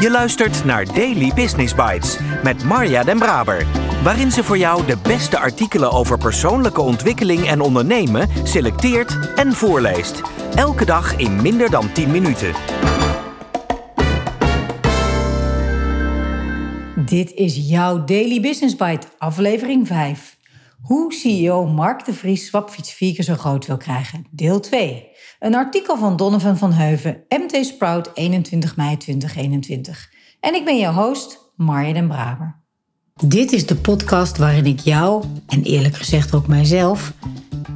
Je luistert naar Daily Business Bites met Marja Den Braber, waarin ze voor jou de beste artikelen over persoonlijke ontwikkeling en ondernemen selecteert en voorleest. Elke dag in minder dan 10 minuten. Dit is jouw Daily Business Bite, aflevering 5. Hoe CEO Mark de Vries Swapfiets 4 keer zo groot wil krijgen, deel 2. Een artikel van Donovan van Heuven, MT Sprout, 21 mei 2021. En ik ben jouw host, Marja den Braber. Dit is de podcast waarin ik jou, en eerlijk gezegd ook mijzelf,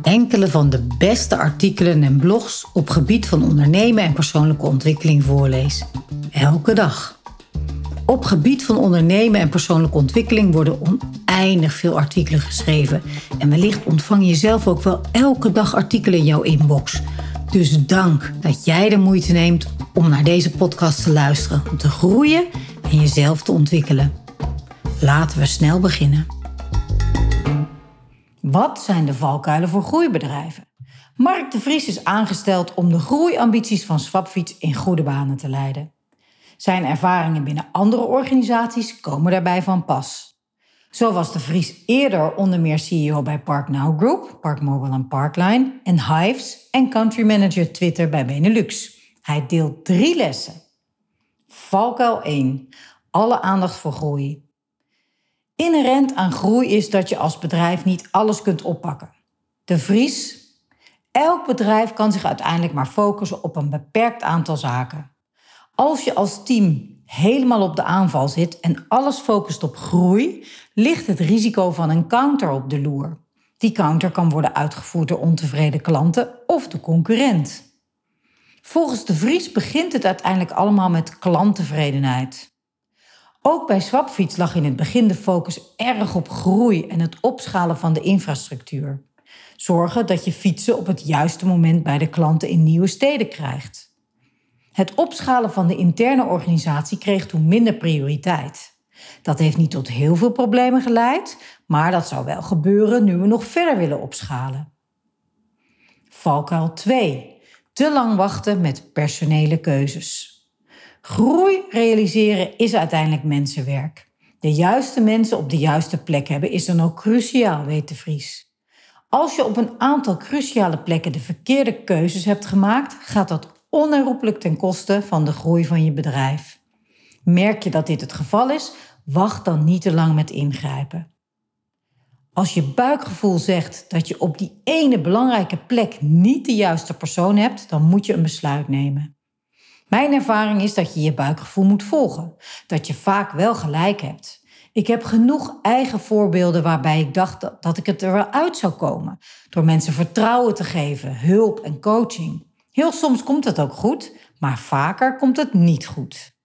enkele van de beste artikelen en blogs op gebied van ondernemen en persoonlijke ontwikkeling voorlees. Elke dag. Op gebied van ondernemen en persoonlijke ontwikkeling worden oneindig veel artikelen geschreven. En wellicht ontvang je zelf ook wel elke dag artikelen in jouw inbox. Dus dank dat jij de moeite neemt om naar deze podcast te luisteren, om te groeien en jezelf te ontwikkelen. Laten we snel beginnen. Wat zijn de valkuilen voor groeibedrijven? Mark de Vries is aangesteld om de groeiambities van Swapfiets in goede banen te leiden. Zijn ervaringen binnen andere organisaties komen daarbij van pas. Zo was de Vries eerder onder meer CEO bij ParkNow Group, Park Mobile en Parkline en Hives en country manager Twitter bij Benelux. Hij deelt drie lessen. Valkuil 1. Alle aandacht voor groei. Inherent aan groei is dat je als bedrijf niet alles kunt oppakken. De Vries. Elk bedrijf kan zich uiteindelijk maar focussen op een beperkt aantal zaken. Als je als team helemaal op de aanval zit en alles focust op groei, ligt het risico van een counter op de loer. Die counter kan worden uitgevoerd door ontevreden klanten of de concurrent. Volgens de Vries begint het uiteindelijk allemaal met klanttevredenheid. Ook bij Swapfiets lag in het begin de focus erg op groei en het opschalen van de infrastructuur. Zorgen dat je fietsen op het juiste moment bij de klanten in nieuwe steden krijgt. Het opschalen van de interne organisatie kreeg toen minder prioriteit. Dat heeft niet tot heel veel problemen geleid, maar dat zou wel gebeuren nu we nog verder willen opschalen. Valkuil 2. Te lang wachten met personele keuzes. Groei realiseren is uiteindelijk mensenwerk. De juiste mensen op de juiste plek hebben is dan ook cruciaal, weet de Vries. Als je op een aantal cruciale plekken de verkeerde keuzes hebt gemaakt, gaat dat onherroepelijk ten koste van de groei van je bedrijf. Merk je dat dit het geval is, wacht dan niet te lang met ingrijpen. Als je buikgevoel zegt dat je op die ene belangrijke plek niet de juiste persoon hebt, dan moet je een besluit nemen. Mijn ervaring is dat je je buikgevoel moet volgen, dat je vaak wel gelijk hebt. Ik heb genoeg eigen voorbeelden waarbij ik dacht dat, ik het er wel uit zou komen, door mensen vertrouwen te geven, hulp en coaching. Heel soms komt het ook goed, maar vaker komt het niet goed.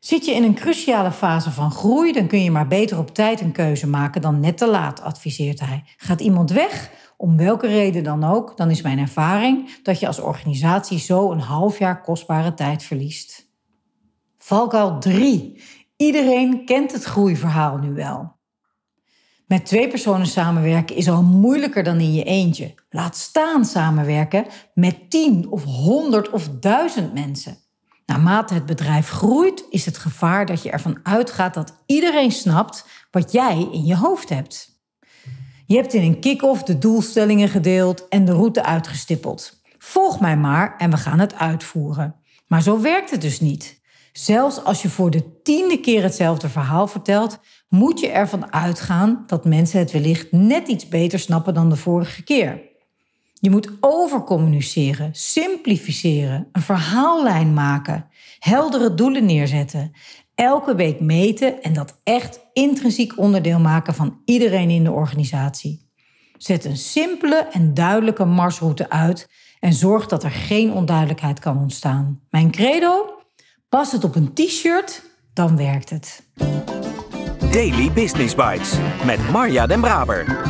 Zit je in een cruciale fase van groei, dan kun je maar beter op tijd een keuze maken dan net te laat, adviseert hij. Gaat iemand weg, om welke reden dan ook, dan is mijn ervaring dat je als organisatie zo een half jaar kostbare tijd verliest. Valkuil 3. Iedereen kent het groeiverhaal nu wel. Met twee personen samenwerken is al moeilijker dan in je eentje. Laat staan samenwerken met tien of honderd of duizend mensen. Naarmate het bedrijf groeit, is het gevaar dat je ervan uitgaat dat iedereen snapt wat jij in je hoofd hebt. Je hebt in een kick-off de doelstellingen gedeeld en de route uitgestippeld. Volg mij maar en we gaan het uitvoeren. Maar zo werkt het dus niet. Zelfs als je voor de tiende keer hetzelfde verhaal vertelt, moet je ervan uitgaan dat mensen het wellicht net iets beter snappen dan de vorige keer. Je moet overcommuniceren, simplificeren, een verhaallijn maken, heldere doelen neerzetten, elke week meten en dat echt intrinsiek onderdeel maken van iedereen in de organisatie. Zet een simpele en duidelijke marsroute uit en zorg dat er geen onduidelijkheid kan ontstaan. Mijn credo? Pas het op een t-shirt, dan werkt het. Daily Business Bites met Marja Den Braber.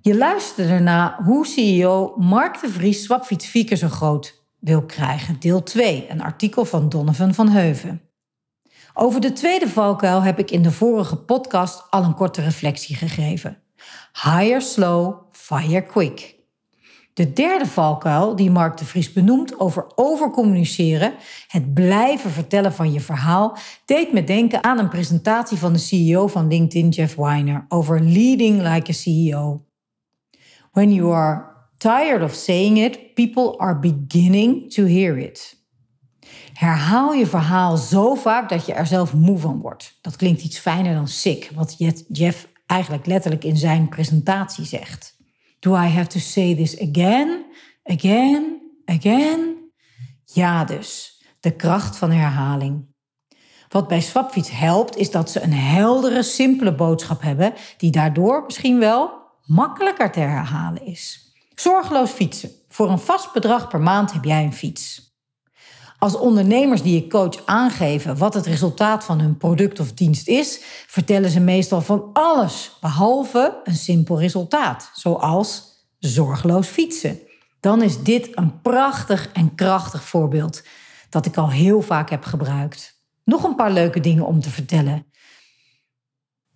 Je luisterde naar hoe CEO Mark de Vries Swapfiets 4 keer zo groot wil krijgen. Deel 2, een artikel van Donovan van Heuven. Over de tweede valkuil heb ik in de vorige podcast al een korte reflectie gegeven. Hire slow, fire quick. De derde valkuil die Mark de Vries benoemt over overcommuniceren, het blijven vertellen van je verhaal, deed me denken aan een presentatie van de CEO van LinkedIn, Jeff Weiner, over leading like a CEO. When you are tired of saying it, people are beginning to hear it. Herhaal je verhaal zo vaak dat je er zelf moe van wordt. Dat klinkt iets fijner dan sick, wat Jeff eigenlijk letterlijk in zijn presentatie zegt. Do I have to say this again, again, again? Ja dus, de kracht van herhaling. Wat bij Swapfiets helpt, is dat ze een heldere, simpele boodschap hebben, die daardoor misschien wel makkelijker te herhalen is. Zorgeloos fietsen. Voor een vast bedrag per maand heb jij een fiets. Als ondernemers die ik coach aangeven wat het resultaat van hun product of dienst is, vertellen ze meestal van alles behalve een simpel resultaat, zoals zorgeloos fietsen. Dan is dit een prachtig en krachtig voorbeeld dat ik al heel vaak heb gebruikt. Nog een paar leuke dingen om te vertellen.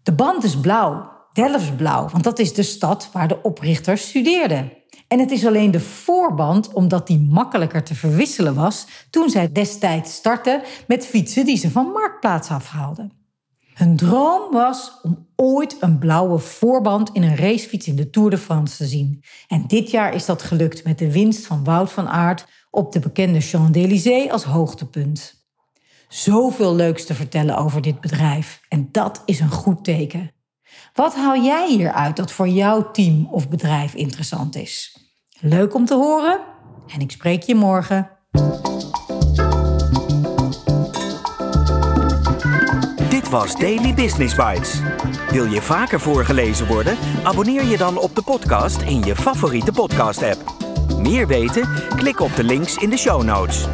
De band is blauw, Delfsblauw, want dat is de stad waar de oprichter studeerde. En het is alleen de voorband omdat die makkelijker te verwisselen was toen zij destijds startte met fietsen die ze van Marktplaats afhaalden. Hun droom was om ooit een blauwe voorband in een racefiets in de Tour de France te zien. En dit jaar is dat gelukt met de winst van Wout van Aert op de bekende Champs-Élysées als hoogtepunt. Zoveel leuks te vertellen over dit bedrijf en dat is een goed teken. Wat haal jij hieruit dat voor jouw team of bedrijf interessant is? Leuk om te horen en ik spreek je morgen. Dit was Daily Business Bites. Wil je vaker voorgelezen worden? Abonneer je dan op de podcast in je favoriete podcast-app. Meer weten? Klik op de links in de show notes.